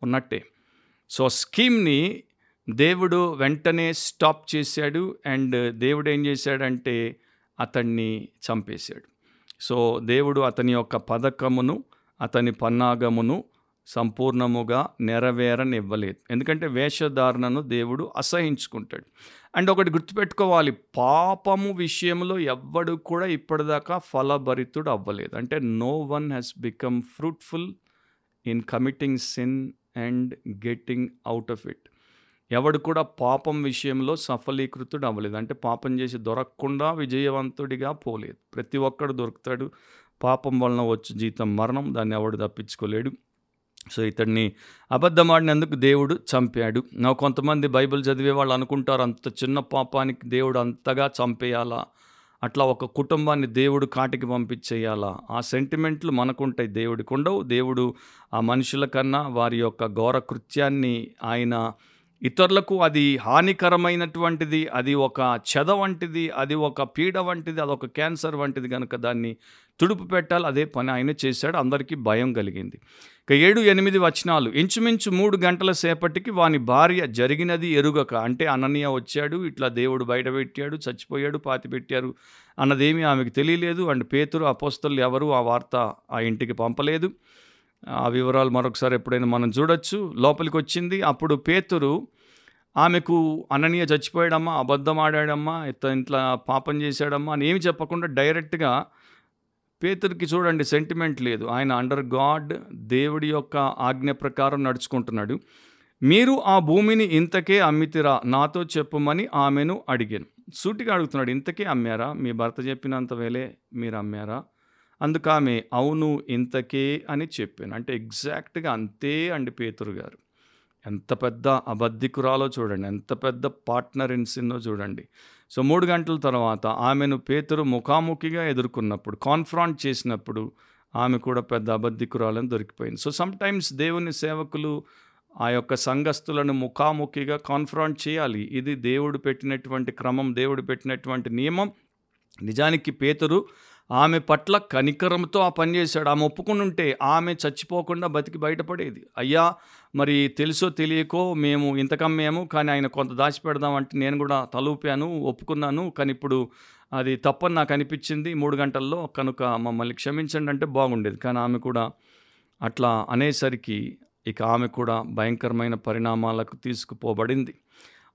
ఉన్నట్టే. సో స్కీమ్ని దేవుడు వెంటనే స్టాప్ చేశాడు అండ్ దేవుడు ఏం చేశాడంటే అతన్ని చంపేశాడు. సో దేవుడు అతని యొక్క పథకమును అతని పన్నాగమును సంపూర్ణముగా నెరవేరనివ్వలేదు. ఎందుకంటే వేషధారణను దేవుడు అసహించుకుంటాడు. అండ్ ఒకటి గుర్తుపెట్టుకోవాలి పాపము విషయంలో ఎవ్వడు కూడా ఇప్పటిదాకా ఫలభరితుడు అవ్వలేదు. అంటే no one has become fruitful in committing sin and getting out of it ఎవడు కూడా పాపం విషయంలో సఫలీకృతుడు అవ్వలేదు. అంటే పాపం చేసి దొరకకుండా విజయవంతుడిగా పోలేదు. ప్రతి ఒక్కడు దొరుకుతాడు. పాపం వలన వచ్చి జీతం మరణం దాన్ని ఎవడు తప్పించుకోలేడు. సో ఇతడిని అబద్ధమాడినందుకు దేవుడు చంపాడు. నా కొంతమంది బైబిల్ చదివే వాళ్ళు అనుకుంటారు అంత చిన్న పాపానికి దేవుడు అంతగా చంపేయాలా? అట్లా ఒక కుటుంబాన్ని దేవుడు కాటికి పంపించేయాలా? ఆ సెంటిమెంట్లు మనకుంటాయి దేవుడికి ఉండవు. దేవుడు ఆ మనుషుల కన్నా వారి యొక్క ఘోర కృత్యాన్ని ఆయన ఇతరులకు అది హానికరమైనటువంటిది అది ఒక చెద వంటిది అది ఒక పీడ వంటిది అది ఒక క్యాన్సర్ వంటిది కనుక దాన్ని తుడుపు పెట్టాలి అదే పని ఆయన చేశాడు అందరికీ భయం కలిగింది. ఇక ఏడు ఎనిమిది వచనాలు. ఇంచుమించు మూడు గంటల సేపటికి వాని భార్య జరిగినది ఎరుగక అంటే అననీయ వచ్చాడు ఇట్లా దేవుడు బయట పెట్టాడు చచ్చిపోయాడు పాతి పెట్టారు అన్నదేమీ ఆమెకు తెలియలేదు అండ్ పేతురు అపోస్తలు ఎవరు ఆ వార్త ఆ ఇంటికి పంపలేదు. ఆ వివరాలు మరొకసారి ఎప్పుడైనా మనం చూడొచ్చు. లోపలికి వచ్చింది అప్పుడు పేతురు ఆమెకు అననీయ చచ్చిపోయాడమ్మా అబద్ధం ఆడాడమ్మా ఇత ఇంట్లో పాపం చేశాడమ్మా అని ఏమి చెప్పకుండా డైరెక్ట్గా పేతురికి చూడండి సెంటిమెంట్ లేదు. ఆయన అండర్ గాడ్ దేవుడి యొక్క ఆజ్ఞ ప్రకారం నడుచుకుంటున్నాడు. మీరు ఆ భూమిని ఇంతకే అమ్మితిరా నాతో చెప్పమని ఆమెను అడిగాను. సూటిగా అడుగుతున్నాడు ఇంతకే అమ్మారా? మీ భర్త చెప్పినంత వేలే మీరు అమ్మారా? అందుకామె ఆమె అవును ఇంతకే అని చెప్పాను. అంటే ఎగ్జాక్ట్గా అంతే అండి పేతురు గారు. ఎంత పెద్ద అబద్ధికురాలో చూడండి ఎంత పెద్ద పార్ట్నర్ ఇన్ చూడండి. సో మూడు గంటల తర్వాత ఆమెను పేతురు ముఖాముఖిగా ఎదుర్కొన్నప్పుడు కాన్ఫ్రాంట్ చేసినప్పుడు ఆమె కూడా పెద్ద అబద్ధికురాలని దొరికిపోయింది. సో సమ్టైమ్స్ దేవుని సేవకులు ఆ యొక్క సంఘస్థులను ముఖాముఖిగా కాన్ఫ్రాంట్ చేయాలి. ఇది దేవుడు పెట్టినటువంటి క్రమం దేవుడు పెట్టినటువంటి నియమం. నిజానికి పేతురు ఆమె పట్ల కనికరంతో ఆ పని చేశాడు. ఆమె ఒప్పుకుని ఉంటే ఆమె చచ్చిపోకుండా బతికి బయటపడేది. అయ్యా మరి తెలుసో తెలియకో మేము ఇంతకమ్మేము కానీ ఆయన కొంత దాచిపెడదామంటే నేను కూడా తలూపాను ఒప్పుకున్నాను. కానీ ఇప్పుడు అది తప్పని నాకు అనిపించింది. మూడు గంటల్లో కనుక మమ్మల్ని క్షమించండి అంటే బాగుండేది. కానీ ఆమె కూడా అట్లా అనేసరికి ఇక ఆమె కూడా భయంకరమైన పరిణామాలకు తీసుకుపోబడింది.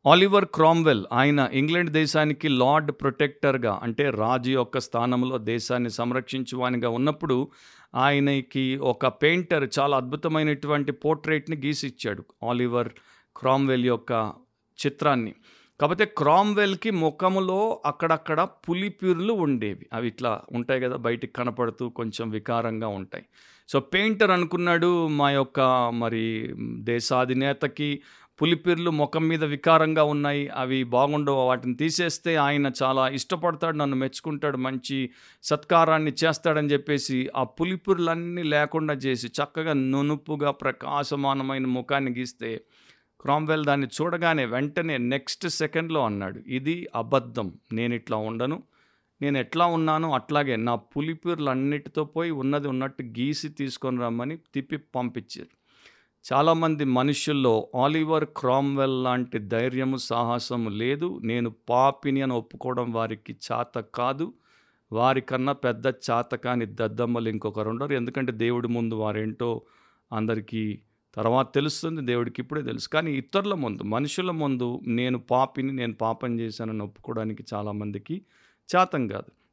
ఆలివర్ క్రామ్వెల్ ఆయన ఇంగ్లాండ్ దేశానికి లార్డ్ ప్రొటెక్టర్గా అంటే రాజు యొక్క స్థానంలో దేశాన్ని సంరక్షించువానిగా ఉన్నప్పుడు ఆయనకి ఒక పెయింటర్ చాలా అద్భుతమైనటువంటి పోర్ట్రేట్ని గీసిచ్చాడు ఆలివర్ క్రామ్వెల్ యొక్క చిత్రాన్ని. కాకపోతే క్రామ్వెల్కి ముఖములో అక్కడక్కడ పులిపిర్లు ఉండేవి. అవి ఇట్లా ఉంటాయి కదా బయటికి కనపడుతూ కొంచెం వికారంగా ఉంటాయి. సో పెయింటర్ అనుకున్నాడు మా యొక్క మరి దేశాధినేతకి పులిపిర్లు ముఖం మీద వికారంగా ఉన్నాయి. అవి బాగుండవు. వాటిని తీసేస్తే ఆయన చాలా ఇష్టపడతాడు. నన్ను మెచ్చుకుంటాడు. మంచి సత్కారాన్ని చేస్తాడని చెప్పేసి ఆ పులిపిర్లన్నీ లేకుండా చేసి చక్కగా నునుపుగా ప్రకాశమానమైన ముఖాన్ని గీస్తే క్రామ్వెల్ దాన్ని చూడగానే వెంటనే నెక్స్ట్ సెకండ్లో అన్నాడు. ఇది అబద్ధం. నేను ఇట్లా ఉండను. నేను ఎట్లా ఉన్నానో అట్లాగే నా పులిపిర్లన్నిటితో పోయి ఉన్నది ఉన్నట్టు గీసి తీసుకొని రమ్మని తిప్పి పంపించారు. చాలామంది మనుషుల్లో ఆలివర్ క్రామ్వెల్ లాంటి ధైర్యము సాహసము లేదు. నేను పాపిని అని ఒప్పుకోవడం వారికి చాత కాదు. వారికన్నా పెద్ద చాత కాని దద్దమ్మలు ఇంకొకరు ఉండరు. ఎందుకంటే దేవుడి ముందు వారేంటో అందరికీ తర్వాత తెలుస్తుంది. దేవుడికి ఇప్పుడే తెలుసు. కానీ ఇతరుల ముందు మనుషుల ముందు నేను పాపిని నేను పాపం చేశానని ఒప్పుకోవడానికి చాలామందికి చాతం కాదు.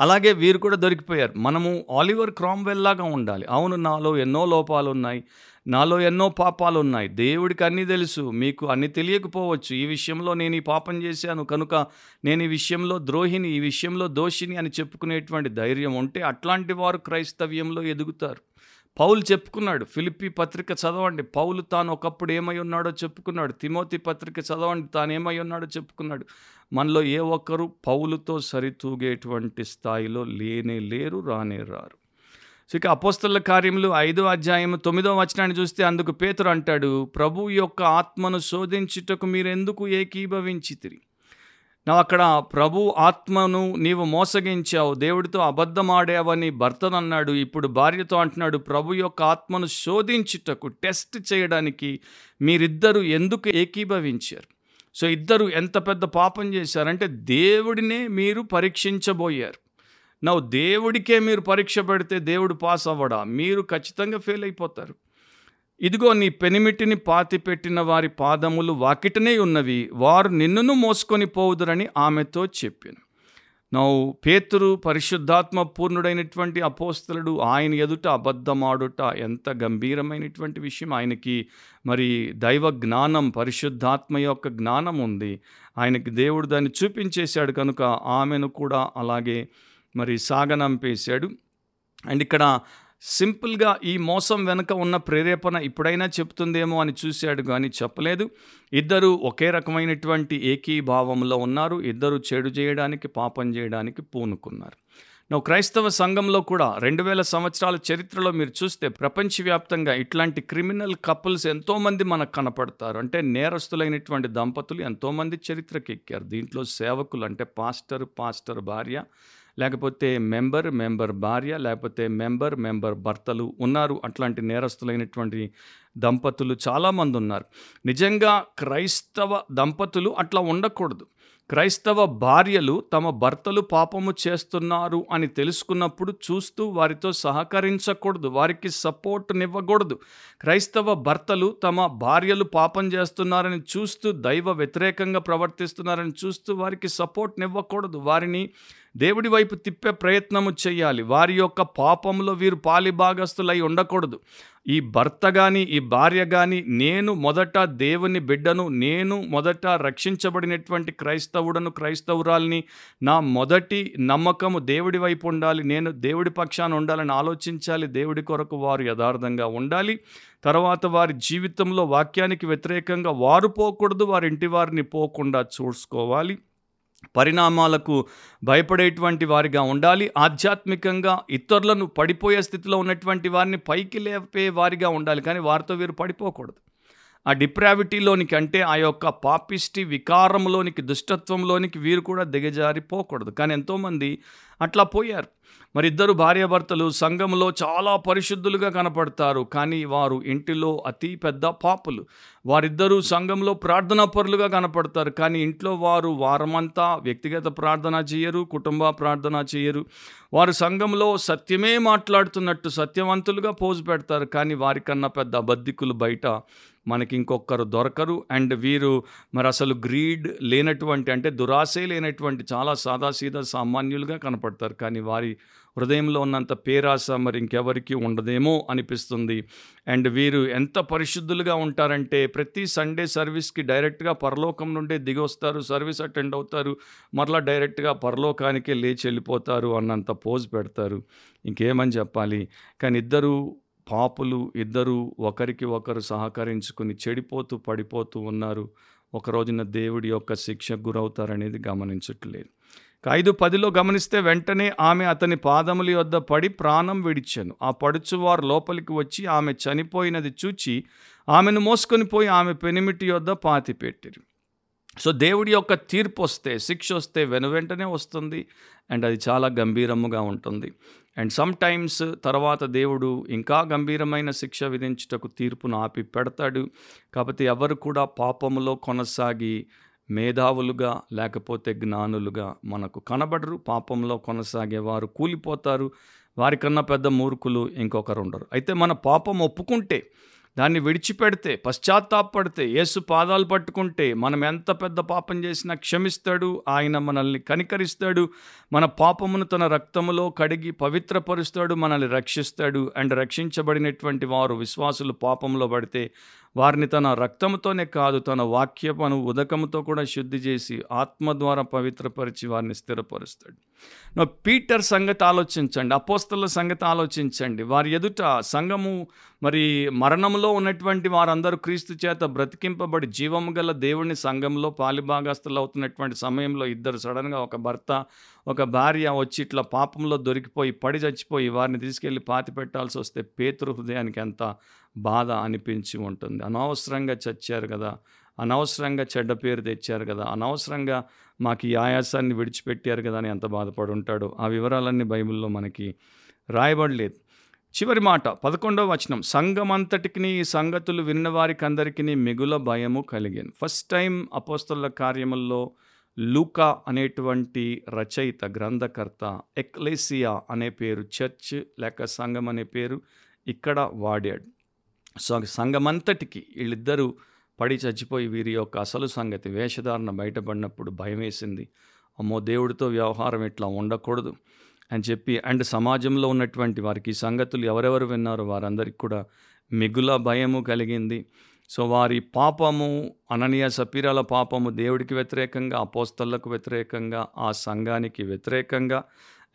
అలాగే వీరు కూడా దొరికిపోయారు. మనము ఆలివర్ క్రామ్వెల్ లాగా ఉండాలి. అవును నాలో ఎన్నో లోపాలు ఉన్నాయి నాలో ఎన్నో పాపాలు ఉన్నాయి దేవుడికి అన్నీ తెలుసు. మీకు అన్నీ తెలియకపోవచ్చు. ఈ విషయంలో నేను ఈ పాపం చేశాను. కనుక నేను ఈ విషయంలో ద్రోహిని ఈ విషయంలో దోషిని అని చెప్పుకునేటువంటి ధైర్యం ఉంటే అట్లాంటి వారు క్రైస్తవ్యంలో ఎదుగుతారు. పౌలు చెప్పుకున్నాడు ఫిలిప్పి పత్రిక చదవండి. పౌలు తాను ఒకప్పుడు ఏమై ఉన్నాడో చెప్పుకున్నాడు తిమోతి పత్రిక చదవండి తాను ఏమై ఉన్నాడో చెప్పుకున్నాడు. మనలో ఏ ఒక్కరు పౌలుతో సరితూగేటువంటి స్థాయిలో లేనే లేరు రానే రారు. సో ఇక అపోస్తల కార్యములు ఐదో అధ్యాయం తొమ్మిదో వచనాన్ని చూస్తే అందుకు పేతురు అంటాడు ప్రభు యొక్క ఆత్మను శోధించుటకు మీరెందుకు ఏకీభవించితిరి? నా అక్కడ ప్రభు ఆత్మను నీవు మోసగించావు దేవుడితో అబద్ధమాడావని భర్తనన్నాడు ఇప్పుడు భార్యతో అంటున్నాడు ప్రభు యొక్క ఆత్మను శోధించుటకు టెస్ట్ చేయడానికి మీరిద్దరూ ఎందుకు ఏకీభవించారు? సో ఇద్దరు ఎంత పెద్ద పాపం చేశారంటే దేవుడినే మీరు పరీక్షించబోయారు. నా దేవుడికే మీరు పరీక్ష పెడితే దేవుడు పాస్ అవ్వడా? మీరు ఖచ్చితంగా ఫెయిల్ అయిపోతారు. ఇదిగో నీ పెనిమిటిని పాతిపెట్టిన వారి పాదములు వాకిటనే ఉన్నవి. వారు నిన్నును మోసుకొని పోవుదురని ఆమెతో చెప్పాను. నౌ పేతురు పరిశుద్ధాత్మ పూర్ణుడైనటువంటి అపోస్తలుడు ఆయన ఎదుట అబద్ధమాడుట ఎంత గంభీరమైనటువంటి విషయం. ఆయనకి మరి దైవ జ్ఞానం పరిశుద్ధాత్మ యొక్క జ్ఞానం ఉంది. ఆయనకి దేవుడు దాన్ని చూపించేశాడు కనుక ఆమెను కూడా అలాగే మరి సాగనంపేశాడు. అండ్ ఇక్కడ సింపుల్గా ఈ మోసం వెనుక ఉన్న ప్రేరేపణ ఇప్పుడైనా చెప్తుందేమో అని చూశాడు కానీ చెప్పలేదు. ఇద్దరు ఒకే రకమైనటువంటి ఏకీభావంలో ఉన్నారు. ఇద్దరు చెడు చేయడానికి పాపం చేయడానికి పూనుకున్నారు. నువ్వు క్రైస్తవ సంఘంలో కూడా రెండు వేల సంవత్సరాల చరిత్రలో మీరు చూస్తే ప్రపంచవ్యాప్తంగా ఇట్లాంటి క్రిమినల్ కపుల్స్ ఎంతోమంది మనకు కనపడతారు. అంటే నేరస్తులైనటువంటి దంపతులు ఎంతోమంది చరిత్రకి ఎక్కారు దీంట్లో సేవకులు అంటే పాస్టర్ పాస్టర్ భార్య లేకపోతే మెంబర్ మెంబర్ భార్య లేకపోతే మెంబర్ మెంబర్ భర్తలు ఉన్నారు. అట్లాంటి నేరస్తులైనటువంటి దంపతులు చాలామంది ఉన్నారు. నిజంగా క్రైస్తవ దంపతులు అట్లా ఉండకూడదు. క్రైస్తవ భార్యలు తమ భర్తలు పాపము చేస్తున్నారు అని తెలుసుకున్నప్పుడు చూస్తూ వారితో సహకరించకూడదు. వారికి సపోర్ట్నివ్వకూడదు. క్రైస్తవ భర్తలు తమ భార్యలు పాపం చేస్తున్నారని చూస్తూ దైవ వ్యతిరేకంగా ప్రవర్తిస్తున్నారని చూస్తూ వారికి సపోర్ట్నివ్వకూడదు. వారిని దేవుడి వైపు తిప్పే ప్రయత్నము చేయాలి వారి యొక్క పాపంలో వీరు పాలిభాగస్తులై ఉండకూడదు. ఈ భర్త కానీ ఈ భార్య కానీ నేను మొదట దేవుని బిడ్డను నేను మొదట రక్షించబడినటువంటి క్రైస్తవుడను క్రైస్తవురాల్ని నా మొదటి నమ్మకము దేవుడి వైపు ఉండాలి. నేను దేవుడి పక్షాన ఉండాలని ఆలోచించాలి. దేవుడి కొరకు వారు యథార్థంగా ఉండాలి. తర్వాత వారి జీవితంలో వాక్యానికి వ్యతిరేకంగా వారు పోకూడదు. వారి ఇంటి వారిని పోకుండా చూసుకోవాలి. పరిణామాలకు భయపడేటువంటి వారిగా ఉండాలి. ఆధ్యాత్మికంగా ఇతరులను పడిపోయే స్థితిలో ఉన్నటువంటి వారిని పైకి లేపే వారిగా ఉండాలి. కానీ వారితో వీరు పడిపోకూడదు. ఆ డిప్రావిటీలోనికి అంటే ఆ యొక్క పాపిష్టి వికారంలోనికి దుష్టత్వంలోనికి వీరు కూడా దిగజారిపోకూడదు. కానీ ఎంతోమంది అట్లా పోయారు. మరి ఇద్దరు భార్యాభర్తలు సంఘంలో చాలా పరిశుద్ధులుగా కనపడతారు. కానీ వారు ఇంటిలో అతి పెద్ద పాపులు. వారిద్దరూ సంఘంలో ప్రార్థనా పరులుగా కనపడతారు. కానీ ఇంట్లో వారు వారమంతా వ్యక్తిగత ప్రార్థన చేయరు కుటుంబ ప్రార్థన చేయరు. వారు సంఘంలో సత్యమే మాట్లాడుతున్నట్టు సత్యవంతులుగా పోజు పెడతారు. కానీ వారికన్నా పెద్ద అబద్ధికులు బయట మనకి ఇంకొకరు దొరకరు. అండ్ వీరు మరి అసలు గ్రీడ్ లేనటువంటి అంటే దురాశే లేనటువంటి చాలా సాదాసీదా సామాన్యులుగా కనపడతారు. కానీ వారి హృదయంలో ఉన్నంత పేరాస మరి ఇంకెవరికి ఉండదేమో అనిపిస్తుంది. అండ్ వీరు ఎంత పరిశుద్ధులుగా ఉంటారంటే ప్రతి సండే సర్వీస్కి డైరెక్ట్గా పరలోకం నుండే దిగి వస్తారు సర్వీస్ అటెండ్ అవుతారు. మరలా డైరెక్ట్గా పరలోకానికే లేచి వెళ్ళిపోతారు అన్నంత పోజ్ పెడతారు. ఇంకేమని చెప్పాలి? కానీ ఇద్దరు పాపులు ఇద్దరు ఒకరికి ఒకరు సహకరించుకుని చెడిపోతూ పడిపోతూ ఉన్నారు. ఒక రోజున దేవుడి యొక్క శిక్షకు గురవుతారనేది గమనించట్లేదు. ఐదు పదిలో గమనిస్తే వెంటనే ఆమె అతని పాదముల యొద్ద పడి ప్రాణం విడిచాను. ఆ పడుచువారు లోపలికి వచ్చి ఆమె చనిపోయినది చూచి ఆమెను మోసుకొని పోయి ఆమె పెనిమిటి యొద్ద పాతిపెట్టిరు. సో దేవుడి యొక్క తీర్పు వస్తే శిక్ష వస్తే వెను వెంటనే వస్తుంది అండ్ అది చాలా గంభీరముగా ఉంటుంది. అండ్ సమ్ టైమ్స్ తర్వాత దేవుడు ఇంకా గంభీరమైన శిక్ష విధించుటకు తీర్పును ఆపి పెడతాడు. కాబట్టి ఎవరు కూడా పాపములో కొనసాగి మేధావులుగా లేకపోతే జ్ఞానులుగా మనకు కనబడరు. పాపంలో కొనసాగే వారు కూలిపోతారు. వారికన్నా పెద్ద మూర్ఖులు ఇంకొకరు ఉండరు అయితే మన పాపం ఒప్పుకుంటే దాన్ని విడిచిపెడితే పశ్చాత్తాపడితే యేసు పాదాలు పట్టుకుంటే మనం ఎంత పెద్ద పాపం చేసినా క్షమిస్తాడు ఆయన మనల్ని కనికరిస్తాడు మన పాపమును తన రక్తములో కడిగి పవిత్రపరుస్తాడు మనల్ని రక్షిస్తాడు అండ్ రక్షించబడినటువంటి వారు విశ్వాసులు పాపంలో పడితే వారిని తన రక్తముతోనే కాదు తన వాక్యపను ఉదకముతో కూడా శుద్ధి చేసి ఆత్మ ద్వారా పవిత్రపరిచి వారిని స్థిరపరుస్తాడు. నో పీటర్ సంగతి ఆలోచించండి అపోస్తల సంగతి ఆలోచించండి. వారి ఎదుట సంఘము మరి మరణంలో ఉన్నటువంటి వారందరూ క్రీస్తు చేత బ్రతికింపబడి జీవము గల దేవుని సంఘంలో పాలిభాగస్తులు అవుతున్నటువంటి సమయంలో ఇద్దరు సడన్గా ఒక భర్త ఒక భార్య వచ్చి ఇట్లా పాపంలో దొరికిపోయి పడి చచ్చిపోయి వారిని తీసుకెళ్ళి పాతి పెట్టాల్సి వస్తే పేతురు హృదయానికి ఎంత బాధ అనిపించి ఉంటుంది. అనవసరంగా చచ్చారు కదా అనవసరంగా చెడ్డ పేరు తెచ్చారు కదా అనవసరంగా మాకు ఈ ఆయాసాన్ని విడిచిపెట్టారు కదా అని ఎంత బాధపడి ఉంటాడో ఆ వివరాలన్నీ బైబిల్లో మనకి రాయబడలేదు. చివరి మాట పదకొండవ వచనం. సంఘమంతటికి ఈ సంగతులు విన్న వారికి అందరికీ మిగుల భయము కలిగాను. ఫస్ట్ టైం అపోస్తల కార్యముల్లో లూకా అనేటువంటి రచయిత గ్రంథకర్త ఎక్లేసియా అనే పేరు చర్చ్ లేక సంఘం అనే పేరు ఇక్కడ వాడాడు. సంఘమంతటికి వీళ్ళిద్దరూ పడి చచ్చిపోయి వీరి యొక్క అసలు సంగతి వేషధారణ బయటపడినప్పుడు భయం వేసింది అమ్మో దేవుడితో వ్యవహారం ఇట్లా ఉండకూడదు అని చెప్పి అండ్ సమాజంలో ఉన్నటువంటి వారికి ఈ సంగతులు ఎవరెవరు విన్నారో వారందరికీ కూడా మిగుల భయము కలిగింది. సో వారి పాపము అననీయ సపీరాల పాపము దేవుడికి వ్యతిరేకంగా అపోస్తలకు వ్యతిరేకంగా ఆ సంఘానికి వ్యతిరేకంగా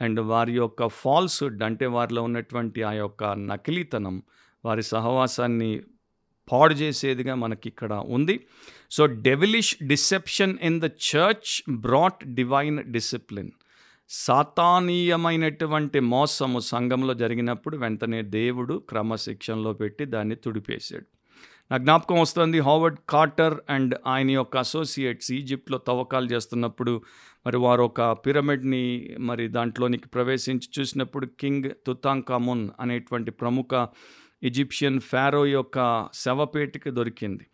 అండ్ వారి యొక్క ఫాల్స్హుడ్ అంటే వారిలో ఉన్నటువంటి ఆ యొక్క నకిలీతనం వారి సహవాసాన్ని పాడు చేసేదిగా మనకి ఇక్కడ ఉంది. So devilish deception in the church brought divine discipline సాతానీయమైనటువంటి మోసము సంఘంలో జరిగినప్పుడు వెంటనే దేవుడు క్రమశిక్షణలో పెట్టి దాన్ని తుడిపేశాడు. నా జ్ఞాపకం వస్తుంది హావర్డ్ కార్టర్ అండ్ ఆయన యొక్క అసోసియేట్స్ ఈజిప్ట్లో తవ్వకాలు చేస్తున్నప్పుడు మరి వారు ఒక పిరమిడ్ని మరి దాంట్లోనికి ప్రవేశించి చూసినప్పుడు కింగ్ తుతాంకామున్ అనేటువంటి ప్రముఖ ఈజిప్షియన్ ఫారో యొక్క శవపేటిక దొరికింది.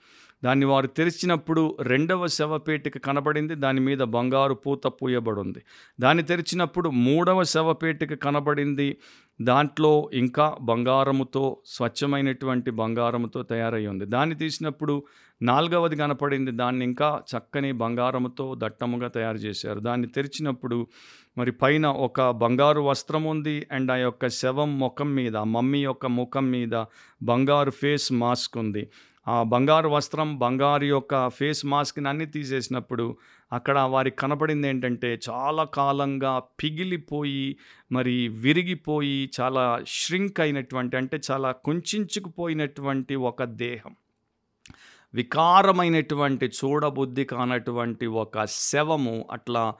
దాన్ని వారు తెరిచినప్పుడు రెండవ శవపేటిక కనబడింది. దాని మీద బంగారు పూత పూయబడింది. దాన్ని తెరిచినప్పుడు మూడవ శవపేటిక కనబడింది. దాంట్లో ఇంకా బంగారముతో స్వచ్ఛమైనటువంటి బంగారముతో తయారై ఉంది దాన్ని తీసినప్పుడు నాలుగవది కనపడింది. దాన్ని ఇంకా చక్కని బంగారముతో దట్టముగా తయారు చేశారు. దాన్ని తెరిచినప్పుడు మరి పైన ఒక బంగారు వస్త్రం ఉంది. అండ్ ఆ యొక్క శవం ముఖం మీద మమ్మీ యొక్క ముఖం మీద బంగారు ఫేస్ మాస్క్ ఉంది. ఆ బంగారు వస్త్రం బంగారు యొక్క ఫేస్ మాస్క్ని అన్ని తీసేసినప్పుడు అక్కడ వారికి కనపడింది ఏంటంటే చాలా కాలంగా పిగిలిపోయి మరి విరిగిపోయి చాలా ష్రింక్ అయినటువంటి అంటే చాలా కుంచుకుపోయినటువంటి ఒక దేహం. వికారమైనటువంటి చూడబుద్ధి కానటువంటి ఒక శవము అట్లా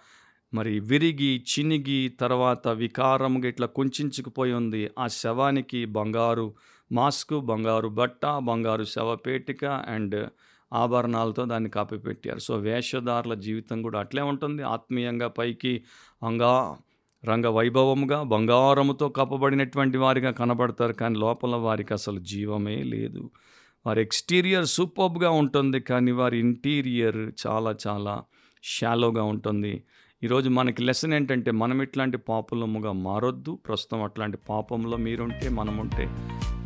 మరి విరిగి చినిగి తర్వాత వికారంగా ఇట్లా కుంచుకుపోయి ఉంది. ఆ శవానికి బంగారు మాస్క్ బంగారు బట్ట బంగారు శవపేటిక అండ్ ఆభరణాలతో దాన్ని కాపిపెట్టారు. సో వేషధారుల జీవితం కూడా అట్లే ఉంటుంది. ఆత్మీయంగా పైకి అంగా రంగ వైభవముగా బంగారముతో కప్పబడినటువంటి వారిగా కనబడతారు. కానీ లోపల వారికి అసలు జీవమే లేదు. వారి ఎక్స్టీరియర్ సూపర్బ్గా ఉంటుంది. కానీ వారి ఇంటీరియర్ చాలా చాలా షాలోగా ఉంటుంది. ఈరోజు మనకి లెసన్ ఏంటంటే మనం ఇట్లాంటి పాపలముగా మారొద్దు. ప్రస్తుతం అట్లాంటి పాపంలో మీరుంటే మనముంటే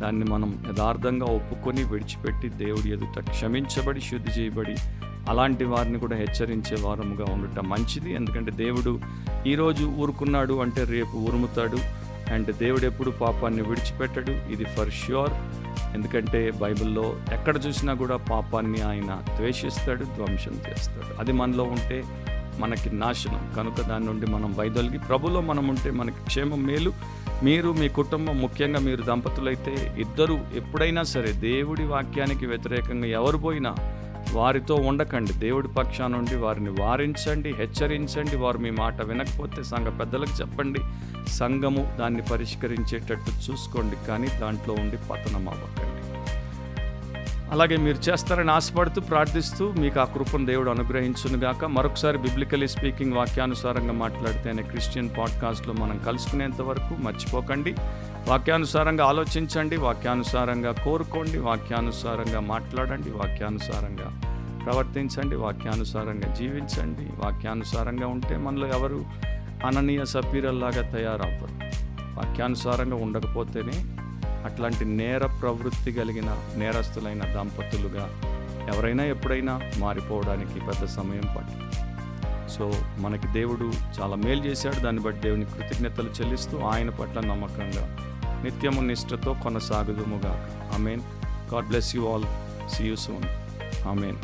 దాన్ని మనం యథార్థంగా ఒప్పుకొని విడిచిపెట్టి దేవుడి ఎదుట క్షమించబడి శుద్ధి చేయబడి అలాంటి వారిని కూడా హెచ్చరించే వారముగా ఉండటం మంచిది. ఎందుకంటే దేవుడు ఈరోజు ఊరుకున్నాడు అంటే రేపు ఉరుముతాడు అండ్ దేవుడు ఎప్పుడు పాపాన్ని విడిచిపెట్టడు. ఇది ఫర్ ష్యూర్. ఎందుకంటే బైబిల్లో ఎక్కడ చూసినా కూడా పాపాన్ని ఆయన ద్వేషిస్తాడు ధ్వంసం చేస్తాడు. అది మనలో ఉంటే మనకి నాశనం. కనుక దాని నుండి మనం వైదొలిగి ప్రభులో మనం ఉంటే మనకి క్షేమం మేలు. మీరు మీ కుటుంబం ముఖ్యంగా మీరు దంపతులైతే ఇద్దరు ఎప్పుడైనా సరే దేవుడి వాక్యానికి వ్యతిరేకంగా ఎవరు పోయినా వారితో ఉండకండి. దేవుడి పక్షా నుండి వారిని వారించండి హెచ్చరించండి. వారు మీ మాట వినకపోతే సంఘ పెద్దలకు చెప్పండి. సంఘము దాన్ని పరిష్కరించేటట్టు చూసుకోండి. కానీ దాంట్లో ఉండి పతనం అవ్వకండి అలాగే మీరు చేస్తారని ఆశపడుతూ ప్రార్థిస్తూ మీకు ఆ కృపను దేవుడు అనుగ్రహించునుగాక. మరొకసారి బిబ్లికలీ స్పీకింగ్ వాక్యానుసారంగా మాట్లాడితేనే క్రిస్టియన్ పాడ్కాస్ట్లో మనం కలుసుకునేంత వరకు మర్చిపోకండి. వాక్యానుసారంగా ఆలోచించండి వాక్యానుసారంగా కోరుకోండి వాక్యానుసారంగా మాట్లాడండి వాక్యానుసారంగా ప్రవర్తించండి వాక్యానుసారంగా జీవించండి వాక్యానుసారంగా ఉంటే మనలో ఎవరు అననీయ సపీరల్లాగా తయారవ్వరు. వాక్యానుసారంగా ఉండకపోతేనే అట్లాంటి నేర ప్రవృత్తి కలిగిన నేరస్తులైన దంపతులుగా ఎవరైనా ఎప్పుడైనా మారిపోవడానికి పెద్ద సమయం పట్టు. సో మనకి దేవుడు చాలా మేలు చేశాడు. దాన్ని బట్టి దేవుని కృతజ్ఞతలు చెల్లిస్తూ ఆయన పట్ల నమ్మకంగా నిత్యము నిష్ఠతో కొనసాగుదుముగా amen. God bless you all. See you soon. Amen.